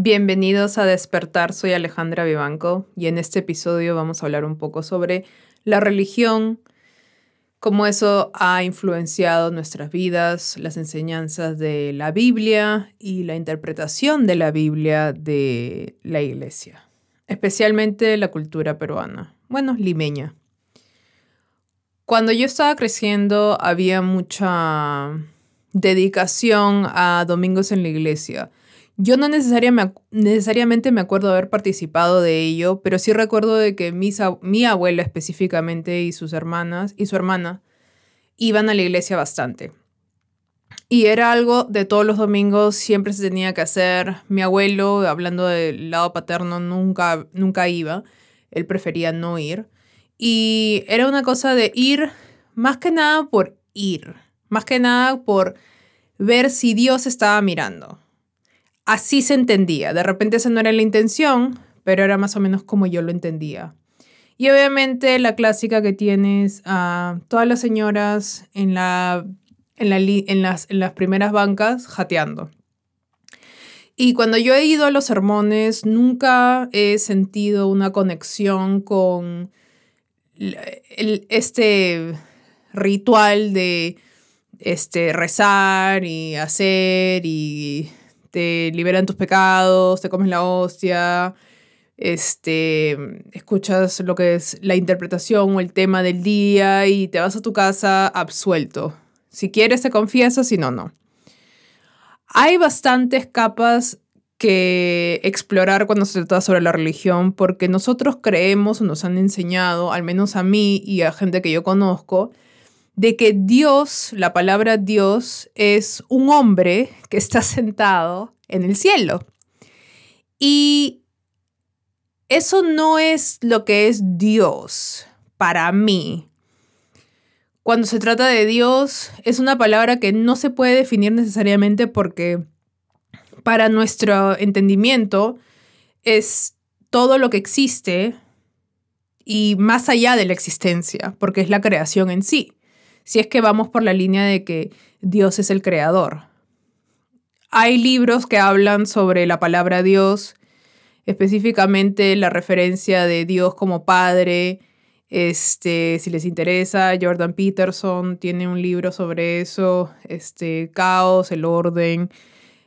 Bienvenidos a Despertar, soy Alejandra Vivanco y en este episodio vamos a hablar un poco sobre la religión, cómo eso ha influenciado nuestras vidas, las enseñanzas de la Biblia y la interpretación de la Biblia de la iglesia, especialmente la cultura peruana, bueno, limeña. Cuando yo estaba creciendo había mucha dedicación a domingos en la iglesia. Yo no necesariamente me acuerdo de haber participado de ello, pero sí recuerdo de que mi abuela específicamente y sus hermanas y su hermana iban a la iglesia bastante. Y era algo de todos los domingos, siempre se tenía que hacer. Mi abuelo, hablando del lado paterno, nunca, nunca iba. Él prefería no ir. Y era una cosa de ir, más que nada por ir, más que nada por ver si Dios estaba mirando así se entendía. De repente esa no era la intención, pero era más o menos como yo lo entendía. Y obviamente la clásica que tienes a todas las señoras en, la, en, las, en las primeras bancas jateando. Y cuando yo he ido a los sermones, nunca he sentido una conexión con este ritual de este, rezar y hacer y te liberan tus pecados, te comes la hostia, este, escuchas lo que es la interpretación o el tema del día y te vas a tu casa absuelto. Si quieres te confiesas, si no, no. Hay bastantes capas que explorar cuando se trata sobre la religión, porque nosotros creemos o nos han enseñado, al menos a mí y a gente que yo conozco, de que Dios, la palabra Dios, es un hombre que está sentado en el cielo. Y eso no es lo que es Dios para mí. Cuando se trata de Dios, es una palabra que no se puede definir necesariamente porque para nuestro entendimiento es todo lo que existe y más allá de la existencia, porque es la creación en sí si es que vamos por la línea de que Dios es el creador. Hay libros que hablan sobre la palabra Dios, específicamente la referencia de Dios como Padre. Este, si les interesa, Jordan Peterson tiene un libro sobre eso, este, caos, el orden,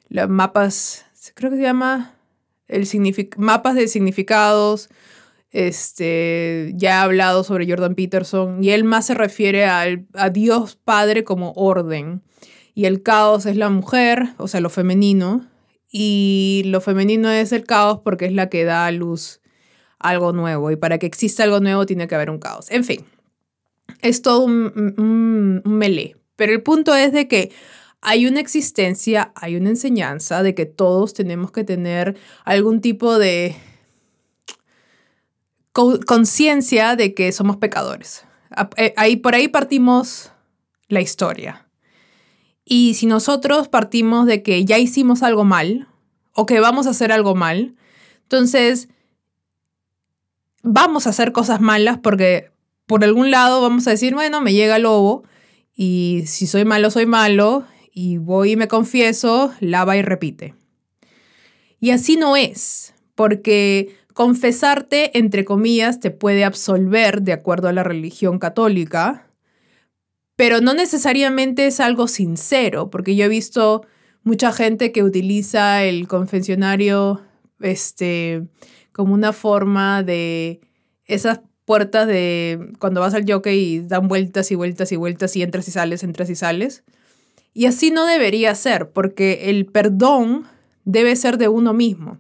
los mapas, creo que se llama el mapas de significados, este, ya ha hablado sobre Jordan Peterson y él más se refiere al, a Dios Padre como orden. Y el caos es la mujer, o sea, lo femenino. Y lo femenino es el caos porque es la que da a luz algo nuevo. Y para que exista algo nuevo tiene que haber un caos. En fin, es todo un, un, un melee. Pero el punto es de que hay una existencia, hay una enseñanza de que todos tenemos que tener algún tipo de conciencia de que somos pecadores. Eh, ahí, por ahí partimos la historia. Y si nosotros partimos de que ya hicimos algo mal o que vamos a hacer algo mal, entonces vamos a hacer cosas malas porque por algún lado vamos a decir, bueno, me llega el lobo y si soy malo, soy malo y voy y me confieso, lava y repite. Y así no es, porque confesarte, entre comillas, te puede absolver de acuerdo a la religión católica, pero no necesariamente es algo sincero, porque yo he visto mucha gente que utiliza el confesionario este, como una forma de esas puertas de cuando vas al jockey y dan vueltas y vueltas y vueltas y entras y sales, entras y sales. Y así no debería ser, porque el perdón debe ser de uno mismo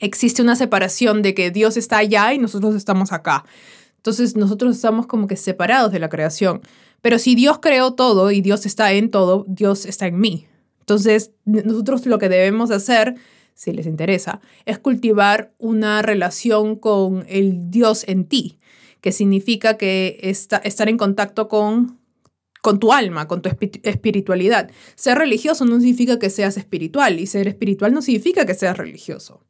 existe una separación de que Dios está allá y nosotros estamos acá. Entonces nosotros estamos como que separados de la creación. Pero si Dios creó todo y Dios está en todo, Dios está en mí. Entonces nosotros lo que debemos hacer, si les interesa, es cultivar una relación con el Dios en ti, que significa que estar en contacto con con tu alma, con tu espiritualidad. Ser religioso no significa que seas espiritual y ser espiritual no significa que seas religioso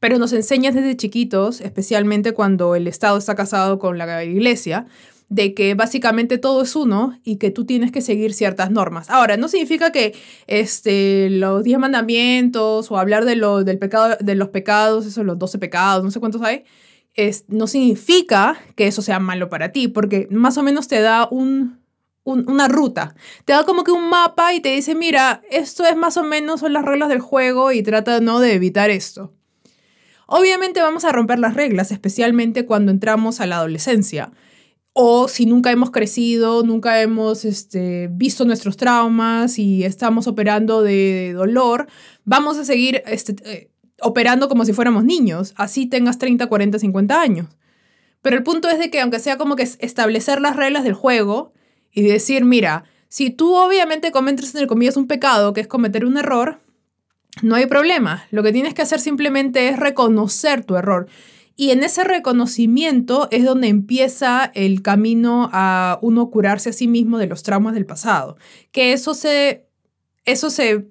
pero nos enseñas desde chiquitos, especialmente cuando el Estado está casado con la iglesia, de que básicamente todo es uno y que tú tienes que seguir ciertas normas. Ahora, no significa que este, los 10 mandamientos o hablar de, lo, del pecado, de los pecados, esos los 12 pecados, no sé cuántos hay, es, no significa que eso sea malo para ti, porque más o menos te da un, una ruta. Te da como que un mapa y te dice, mira, esto es más o menos son las reglas del juego y trata ¿no? de evitar esto. Obviamente vamos a romper las reglas, especialmente cuando entramos a la adolescencia. O si nunca hemos crecido, nunca hemos este, visto nuestros traumas y estamos operando de dolor, vamos a seguir este, eh, operando como si fuéramos niños, así tengas 30, 40, 50 años. Pero el punto es de que aunque sea como que establecer las reglas del juego y decir, mira, si tú obviamente cometes entre comillas un pecado, que es cometer un error, no hay problema. Lo que tienes que hacer simplemente es reconocer tu error. Y en ese reconocimiento es donde empieza el camino a uno curarse a sí mismo de los traumas del pasado. Que eso se, eso se,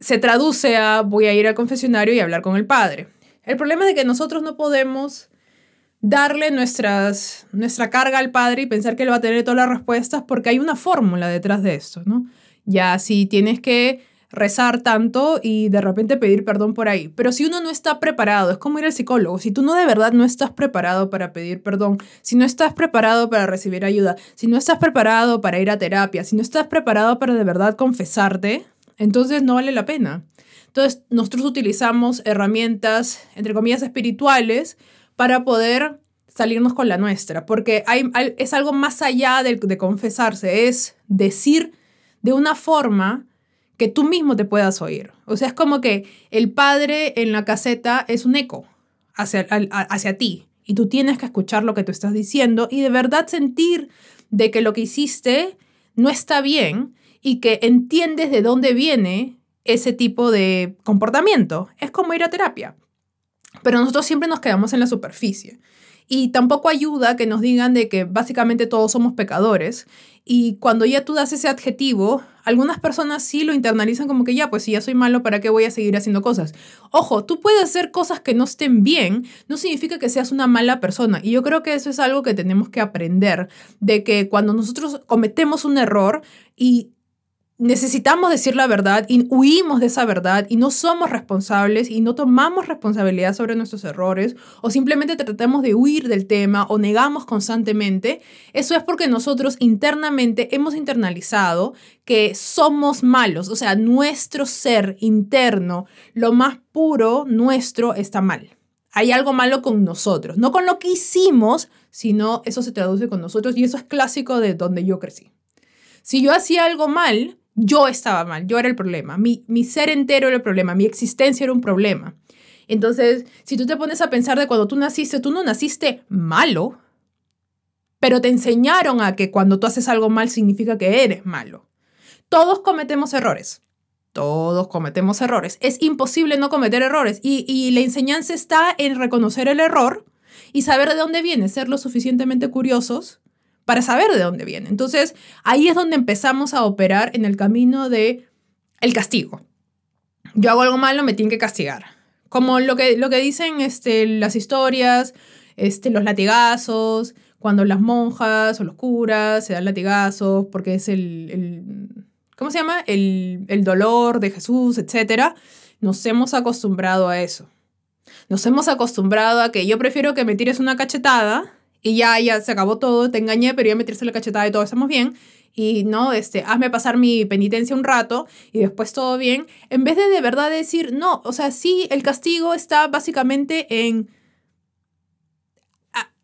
se traduce a voy a ir al confesionario y hablar con el padre. El problema es de que nosotros no podemos darle nuestras, nuestra carga al padre y pensar que él va a tener todas las respuestas porque hay una fórmula detrás de esto, ¿no? Ya si tienes que rezar tanto y de repente pedir perdón por ahí. Pero si uno no está preparado, es como ir al psicólogo, si tú no de verdad no estás preparado para pedir perdón, si no estás preparado para recibir ayuda, si no estás preparado para ir a terapia, si no estás preparado para de verdad confesarte, entonces no vale la pena. Entonces nosotros utilizamos herramientas, entre comillas, espirituales para poder salirnos con la nuestra, porque es algo más allá de, de confesarse, es decir de una forma que tú mismo te puedas oír. O sea, es como que el padre en la caseta es un eco hacia, hacia ti y tú tienes que escuchar lo que tú estás diciendo y de verdad sentir de que lo que hiciste no está bien y que entiendes de dónde viene ese tipo de comportamiento. Es como ir a terapia. Pero nosotros siempre nos quedamos en la superficie. Y tampoco ayuda que nos digan de que básicamente todos somos pecadores. Y cuando ya tú das ese adjetivo, algunas personas sí lo internalizan como que ya, pues si ya soy malo, ¿para qué voy a seguir haciendo cosas? Ojo, tú puedes hacer cosas que no estén bien, no significa que seas una mala persona. Y yo creo que eso es algo que tenemos que aprender, de que cuando nosotros cometemos un error y necesitamos decir la verdad y huimos de esa verdad y no somos responsables y no tomamos responsabilidad sobre nuestros errores o simplemente tratamos de huir del tema o negamos constantemente, eso es porque nosotros internamente hemos internalizado que somos malos, o sea, nuestro ser interno, lo más puro nuestro está mal. Hay algo malo con nosotros, no con lo que hicimos, sino eso se traduce con nosotros y eso es clásico de donde yo crecí. Si yo hacía algo mal, yo estaba mal, yo era el problema, mi, mi ser entero era el problema, mi existencia era un problema. Entonces, si tú te pones a pensar de cuando tú naciste, tú no naciste malo, pero te enseñaron a que cuando tú haces algo mal significa que eres malo. Todos cometemos errores. Todos cometemos errores. Es imposible no cometer errores. Y, y la enseñanza está en reconocer el error y saber de dónde viene, ser lo suficientemente curiosos para saber de dónde viene. Entonces, ahí es donde empezamos a operar en el camino de el castigo. Yo hago algo malo, me tienen que castigar. Como lo que, lo que dicen este, las historias, este, los latigazos, cuando las monjas o los curas se dan latigazos porque es el, el ¿cómo se llama? El, el dolor de Jesús, etc. Nos hemos acostumbrado a eso. Nos hemos acostumbrado a que yo prefiero que me tires una cachetada y ya, ya se acabó todo, te engañé, pero ya meterse la cachetada y todo estamos bien. Y no, este, hazme pasar mi penitencia un rato y después todo bien. En vez de de verdad decir, no, o sea, sí, el castigo está básicamente en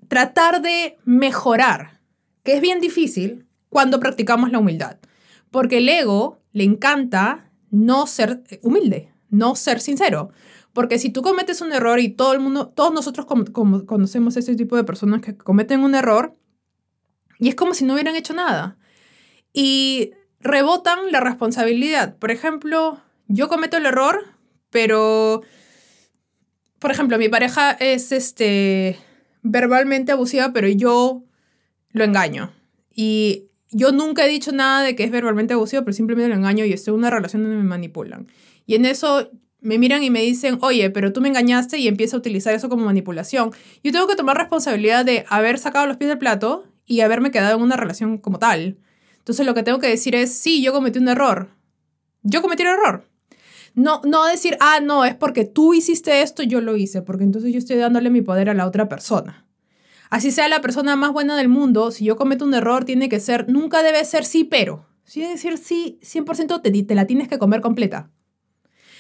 tratar de mejorar, que es bien difícil cuando practicamos la humildad. Porque el ego le encanta no ser humilde, no ser sincero. Porque si tú cometes un error y todo el mundo, todos nosotros conocemos ese tipo de personas que cometen un error y es como si no hubieran hecho nada. Y rebotan la responsabilidad. Por ejemplo, yo cometo el error, pero, por ejemplo, mi pareja es este, verbalmente abusiva, pero yo lo engaño. Y yo nunca he dicho nada de que es verbalmente abusivo, pero simplemente lo engaño y estoy en una relación donde me manipulan. Y en eso me miran y me dicen, oye, pero tú me engañaste y empiezo a utilizar eso como manipulación. Yo tengo que tomar responsabilidad de haber sacado los pies del plato y haberme quedado en una relación como tal. Entonces lo que tengo que decir es, sí, yo cometí un error. Yo cometí un error. No, no decir, ah, no, es porque tú hiciste esto, yo lo hice, porque entonces yo estoy dándole mi poder a la otra persona. Así sea la persona más buena del mundo, si yo cometo un error, tiene que ser, nunca debe ser sí, pero. Si debe decir sí, 100% te, te la tienes que comer completa.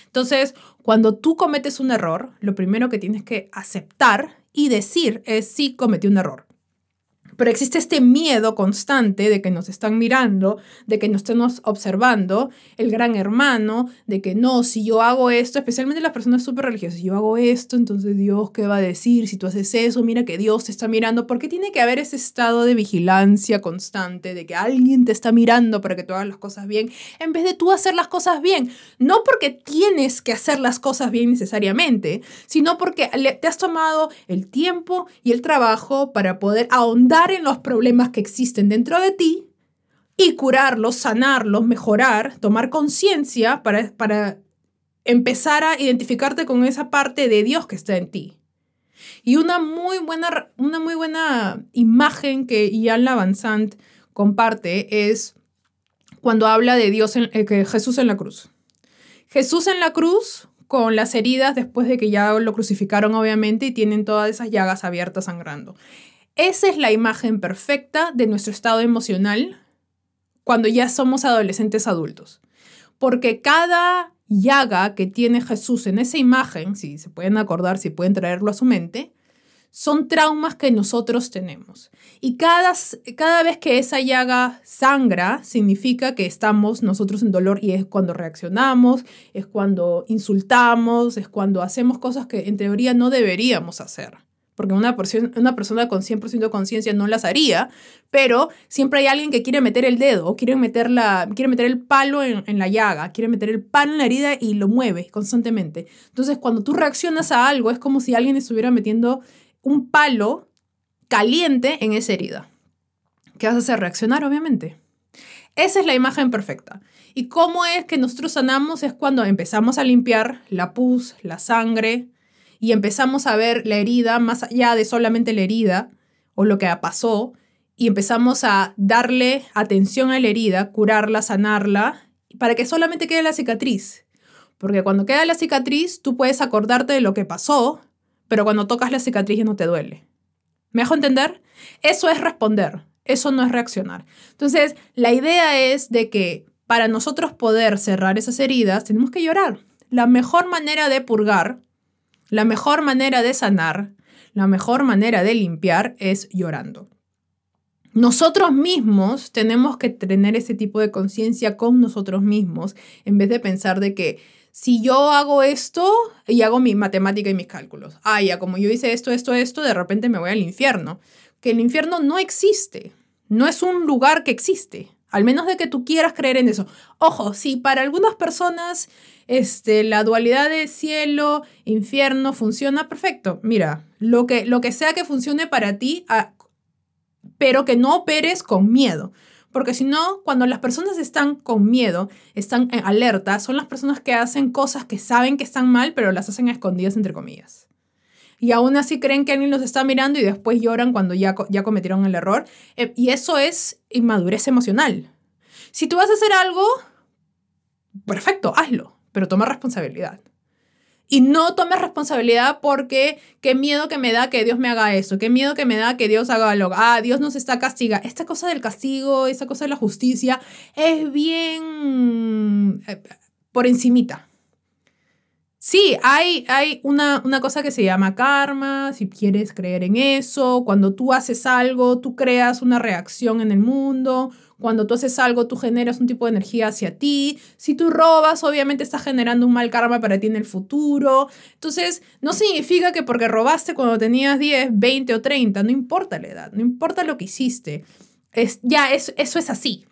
Entonces, cuando tú cometes un error, lo primero que tienes que aceptar y decir es sí cometí un error. Pero existe este miedo constante de que nos están mirando, de que nos estemos observando, el gran hermano, de que no, si yo hago esto, especialmente las personas súper religiosas, yo hago esto, entonces Dios, ¿qué va a decir? Si tú haces eso, mira que Dios te está mirando, porque tiene que haber ese estado de vigilancia constante, de que alguien te está mirando para que tú hagas las cosas bien, en vez de tú hacer las cosas bien. No porque tienes que hacer las cosas bien necesariamente, sino porque te has tomado el tiempo y el trabajo para poder ahondar en los problemas que existen dentro de ti y curarlos, sanarlos, mejorar, tomar conciencia para, para empezar a identificarte con esa parte de Dios que está en ti. Y una muy buena, una muy buena imagen que Ian Lavanzant comparte es cuando habla de Dios, en, eh, Jesús en la cruz. Jesús en la cruz con las heridas después de que ya lo crucificaron obviamente y tienen todas esas llagas abiertas sangrando. Esa es la imagen perfecta de nuestro estado emocional cuando ya somos adolescentes adultos. Porque cada llaga que tiene Jesús en esa imagen, si se pueden acordar, si pueden traerlo a su mente, son traumas que nosotros tenemos. Y cada, cada vez que esa llaga sangra, significa que estamos nosotros en dolor y es cuando reaccionamos, es cuando insultamos, es cuando hacemos cosas que en teoría no deberíamos hacer porque una, una persona con 100% de conciencia no las haría, pero siempre hay alguien que quiere meter el dedo o quiere meter, la, quiere meter el palo en, la llaga, quiere meter el pan en la herida y lo mueve constantemente. Entonces, cuando tú reaccionas a algo, es como si alguien estuviera metiendo un palo caliente en esa herida. ¿Qué vas a hacer? Reaccionar, obviamente. Esa es la imagen perfecta. ¿Y cómo es que nosotros sanamos? Es cuando empezamos a limpiar la pus, la sangre, y empezamos a ver la herida más allá de solamente la herida o lo que pasó y empezamos a darle atención a la herida, curarla, sanarla, para que solamente quede la cicatriz. Porque cuando queda la cicatriz, tú puedes acordarte de lo que pasó, pero cuando tocas la cicatriz ya no te duele. ¿Me dejo entender? Eso es responder, eso no es reaccionar. Entonces, la idea es de que para nosotros poder cerrar esas heridas, tenemos que llorar. La mejor manera de purgar la mejor manera de sanar, la mejor manera de limpiar es llorando. Nosotros mismos tenemos que tener ese tipo de conciencia con nosotros mismos en vez de pensar de que si yo hago esto y hago mi matemática y mis cálculos, ah, ya como yo hice esto, esto, esto, de repente me voy al infierno. Que el infierno no existe, no es un lugar que existe, al menos de que tú quieras creer en eso. Ojo, si para algunas personas este, la dualidad de cielo, infierno funciona perfecto. Mira, lo que, lo que sea que funcione para ti, ah, pero que no operes con miedo. Porque si no, cuando las personas están con miedo, están en alerta, son las personas que hacen cosas que saben que están mal, pero las hacen escondidas, entre comillas. Y aún así creen que alguien los está mirando y después lloran cuando ya, ya cometieron el error. Eh, y eso es inmadurez emocional. Si tú vas a hacer algo, perfecto, hazlo pero toma responsabilidad. Y no tomes responsabilidad porque qué miedo que me da que Dios me haga eso, qué miedo que me da que Dios haga algo. Ah, Dios nos está castigando. Esta cosa del castigo, esta cosa de la justicia es bien eh, por encimita. Sí, hay, hay una, una, cosa que se llama karma, si quieres creer en eso, cuando tú haces algo, tú creas una reacción en el mundo, cuando tú haces algo, tú generas un tipo de energía hacia ti. Si tú robas, obviamente estás generando un mal karma para ti en el futuro. Entonces, no significa que porque robaste cuando tenías 10, 20 o 30, no importa la edad, no importa lo que hiciste. Es, ya, eso es así.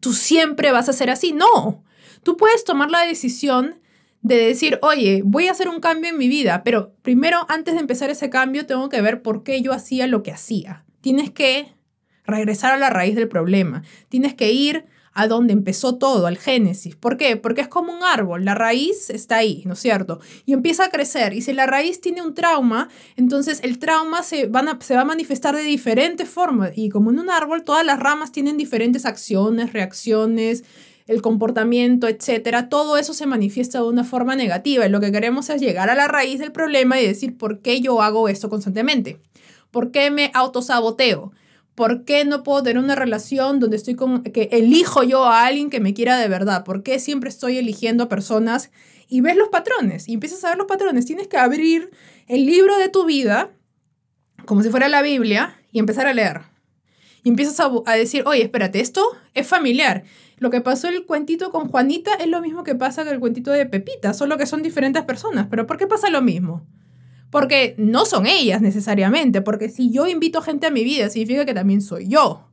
Tú siempre vas a ser así. No, tú puedes tomar la decisión de decir, oye, voy a hacer un cambio en mi vida, pero primero, antes de empezar ese cambio, tengo que ver por qué yo hacía lo que hacía. Tienes que regresar a la raíz del problema. Tienes que ir a donde empezó todo, al génesis. ¿Por qué? Porque es como un árbol, la raíz está ahí, ¿no es cierto? Y empieza a crecer. Y si la raíz tiene un trauma, entonces el trauma se, va a manifestar de diferentes formas. Y como en un árbol, todas las ramas tienen diferentes acciones, reacciones, el comportamiento, etcétera, todo eso se manifiesta de una forma negativa y lo que queremos es llegar a la raíz del problema y decir por qué yo hago esto constantemente, por qué me autosaboteo, por qué no puedo tener una relación donde estoy con que elijo yo a alguien que me quiera de verdad, por qué siempre estoy eligiendo a personas y ves los patrones y empiezas a ver los patrones, tienes que abrir el libro de tu vida como si fuera la Biblia y empezar a leer. Y empiezas a, a decir, oye, espérate, esto es familiar lo que pasó el cuentito con Juanita es lo mismo que pasa con el cuentito de Pepita, solo que son diferentes personas. ¿Pero por qué pasa lo mismo? Porque no son ellas necesariamente, porque si yo invito gente a mi vida, significa que también soy yo.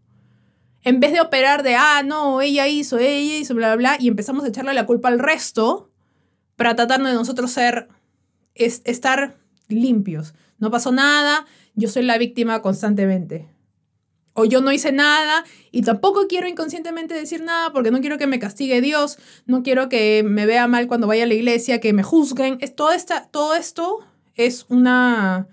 En vez de operar de, ah, no, ella hizo, ella hizo, bla, bla, y empezamos a echarle la culpa al resto para tratar de nosotros ser, es, estar limpios. No pasó nada, yo soy la víctima constantemente o yo no hice nada y tampoco quiero inconscientemente decir nada porque no quiero que me castigue Dios, no quiero que me vea mal cuando vaya a la iglesia, que me juzguen. Es, todo, esta, todo esto es una,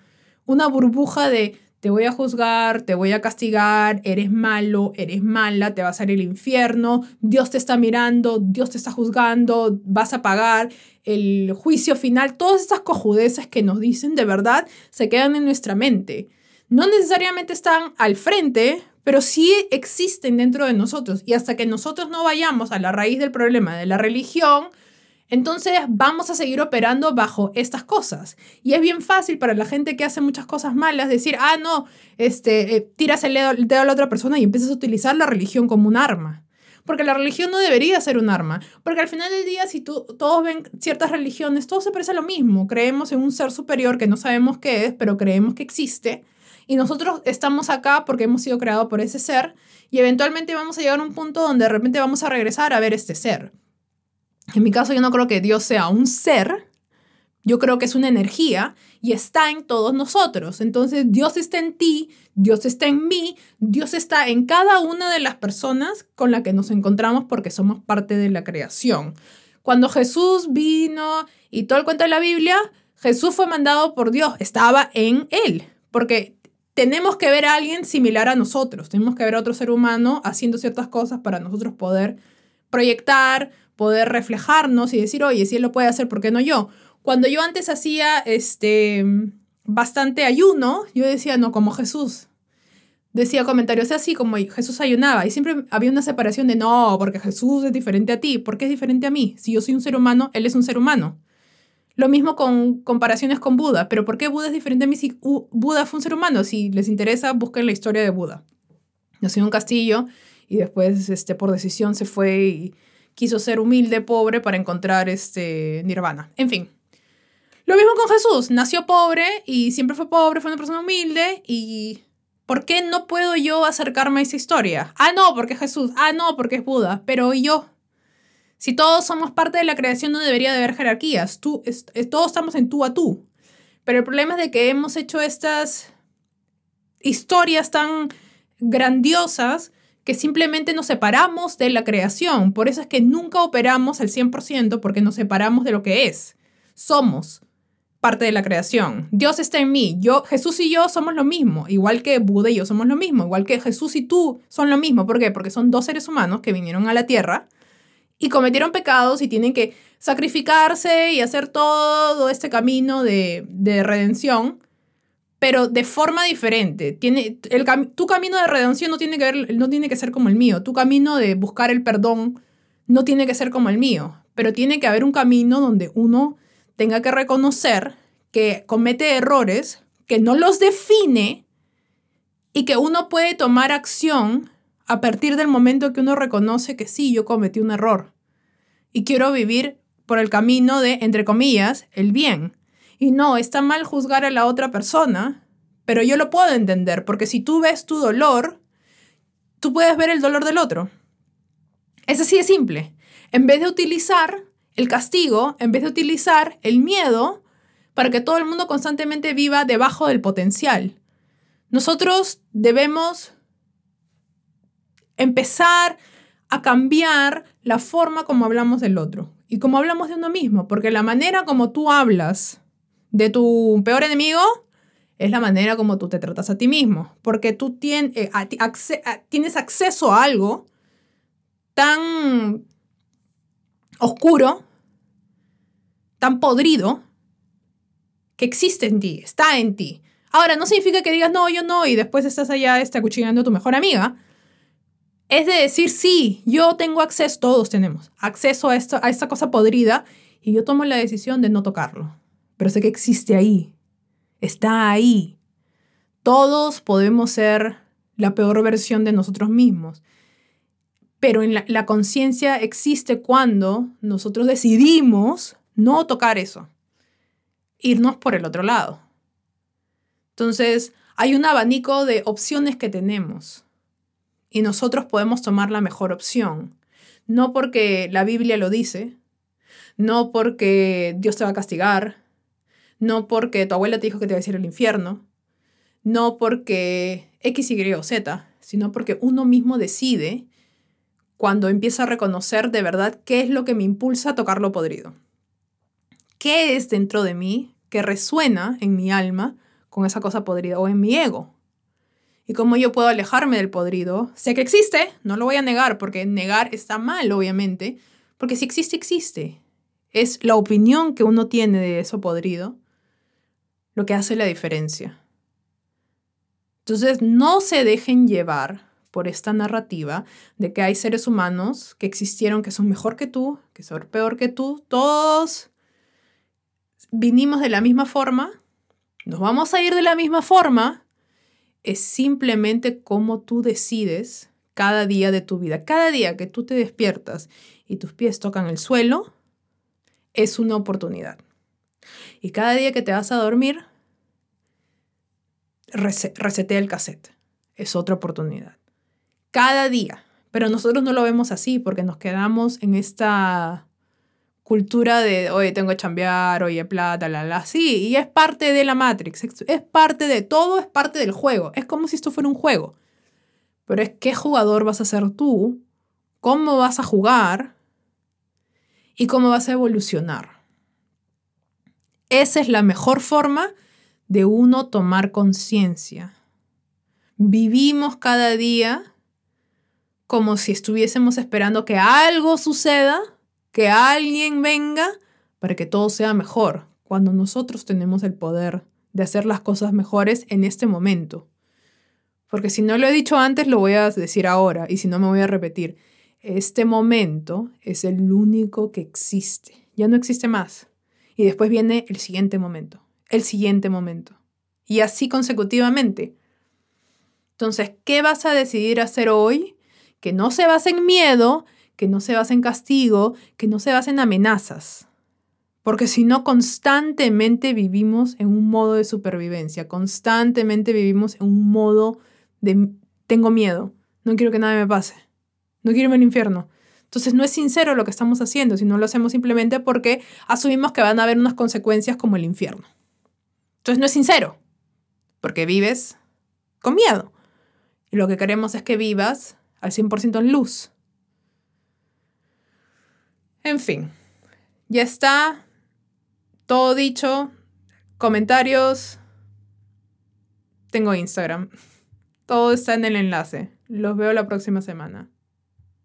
una burbuja de te voy a juzgar, te voy a castigar, eres malo, eres mala, te vas a ir al infierno, Dios te está mirando, Dios te está juzgando, vas a pagar el juicio final. Todas estas cojudeces que nos dicen de verdad se quedan en nuestra mente no necesariamente están al frente, pero sí existen dentro de nosotros. Y hasta que nosotros no vayamos a la raíz del problema de la religión, entonces vamos a seguir operando bajo estas cosas. Y es bien fácil para la gente que hace muchas cosas malas decir, ah, no, este, eh, tiras el dedo, a la otra persona y empiezas a utilizar la religión como un arma. Porque la religión no debería ser un arma. Porque al final del día, si tú, todos ven ciertas religiones, todo se parece a lo mismo. Creemos en un ser superior que no sabemos qué es, pero creemos que existe. Y nosotros estamos acá porque hemos sido creados por ese ser y eventualmente vamos a llegar a un punto donde de repente vamos a regresar a ver este ser. En mi caso yo no creo que Dios sea un ser, yo creo que es una energía y está en todos nosotros. Entonces Dios está en ti, Dios está en mí, Dios está en cada una de las personas con las que nos encontramos porque somos parte de la creación. Cuando Jesús vino y todo el cuento de la Biblia, Jesús fue mandado por Dios, estaba en él, porque tenemos que ver a alguien similar a nosotros, tenemos que ver a otro ser humano haciendo ciertas cosas para nosotros poder proyectar, poder reflejarnos y decir, oye, si él lo puede hacer, ¿por qué no yo? Cuando yo antes hacía este, bastante ayuno, yo decía, no, como Jesús. Decía comentarios así, como Jesús ayunaba, y siempre había una separación de, no, porque Jesús es diferente a ti, ¿por qué es diferente a mí? Si yo soy un ser humano, él es un ser humano. Lo mismo con comparaciones con Buda. Pero ¿por qué Buda es diferente a mí si Buda fue un ser humano? Si les interesa, busquen la historia de Buda. Nació en un castillo y después este, por decisión se fue y quiso ser humilde, pobre para encontrar este, nirvana. En fin. Lo mismo con Jesús. Nació pobre y siempre fue pobre, fue una persona humilde y... ¿Por qué no puedo yo acercarme a esa historia? Ah, no, porque es Jesús. Ah, no, porque es Buda. Pero yo? Si todos somos parte de la creación, no debería de haber jerarquías. Tú, todos estamos en tú a tú. Pero el problema es de que hemos hecho estas historias tan grandiosas que simplemente nos separamos de la creación. Por eso es que nunca operamos al 100% porque nos separamos de lo que es. Somos parte de la creación. Dios está en mí. Yo, Jesús y yo somos lo mismo, igual que Buda y yo somos lo mismo, igual que Jesús y tú son lo mismo. ¿Por qué? Porque son dos seres humanos que vinieron a la tierra y cometieron pecados y tienen que sacrificarse y hacer todo este camino de, redención, pero de forma diferente. Tiene, el, tu camino de redención no tiene, que ver, no tiene que ser como el mío, tu camino de buscar el perdón no tiene que ser como el mío, pero tiene que haber un camino donde uno tenga que reconocer que comete errores, que no los define y que uno puede tomar acción a partir del momento que uno reconoce que sí, yo cometí un error y quiero vivir por el camino de, entre comillas, el bien. Y no, está mal juzgar a la otra persona, pero yo lo puedo entender, porque si tú ves tu dolor, tú puedes ver el dolor del otro. Es así de simple. En vez de utilizar el castigo, en vez de utilizar el miedo, para que todo el mundo constantemente viva debajo del potencial. Nosotros debemos empezar a cambiar la forma como hablamos del otro y como hablamos de uno mismo, porque la manera como tú hablas de tu peor enemigo es la manera como tú te tratas a ti mismo, porque tú eh, tienes acceso a algo tan oscuro, tan podrido, que existe en ti, está en ti. Ahora, no significa que digas, no, yo no, y después estás allá está acuchillando a tu mejor amiga. Es de decir, sí, yo tengo acceso, todos tenemos acceso a esta cosa podrida, y yo tomo la decisión de no tocarlo. Pero sé que existe ahí, está ahí. Todos podemos ser la peor versión de nosotros mismos. Pero en la, conciencia existe cuando nosotros decidimos no tocar eso, irnos por el otro lado. Entonces, hay un abanico de opciones que tenemos y nosotros podemos tomar la mejor opción. No porque la Biblia lo dice, no porque Dios te va a castigar, no porque tu abuela te dijo que te iba a decir el infierno, no porque X, Y o Z, sino porque uno mismo decide cuando empieza a reconocer de verdad qué es lo que me impulsa a tocar lo podrido. ¿Qué es dentro de mí que resuena en mi alma con esa cosa podrida o en mi ego? Y cómo yo puedo alejarme del podrido. Sé que existe, no lo voy a negar, porque negar está mal, obviamente, porque si existe, existe. Es la opinión que uno tiene de eso podrido lo que hace la diferencia. Entonces, no se dejen llevar por esta narrativa de que hay seres humanos que existieron que son mejor que tú, que son peor que tú, todos vinimos de la misma forma, nos vamos a ir de la misma forma, es simplemente cómo tú decides cada día de tu vida. Cada día que tú te despiertas y tus pies tocan el suelo, es una oportunidad. Y cada día que te vas a dormir, resetea el cassette. Es otra oportunidad cada día. Pero nosotros no lo vemos así porque nos quedamos en esta cultura de, oye, tengo que chambear, oye, plata, la, la. Sí, y es parte de la Matrix, es parte de todo, es parte del juego. Es como si esto fuera un juego. Pero es qué jugador vas a ser tú, cómo vas a jugar y cómo vas a evolucionar. Esa es la mejor forma de uno tomar conciencia. Vivimos cada día como si estuviésemos esperando que algo suceda, que alguien venga para que todo sea mejor, cuando nosotros tenemos el poder de hacer las cosas mejores en este momento. Porque si no lo he dicho antes, lo voy a decir ahora, y si no me voy a repetir. Este momento es el único que existe, ya no existe más. Y después viene el siguiente momento, el siguiente momento. Y así consecutivamente. Entonces, ¿qué vas a decidir hacer hoy que no se base en miedo, que no se base en castigo, que no se base en amenazas. Porque si no, constantemente vivimos en un modo de supervivencia, constantemente vivimos en un modo de tengo miedo, no quiero que nada me pase, no quiero irme al infierno. Entonces no es sincero lo que estamos haciendo, sino lo hacemos simplemente porque asumimos que van a haber unas consecuencias como el infierno. Entonces no es sincero, porque vives con miedo. Y lo que queremos es que vivas al 100% en luz. En fin, ya está todo dicho. Comentarios. Tengo Instagram. Todo está en el enlace. Los veo la próxima semana.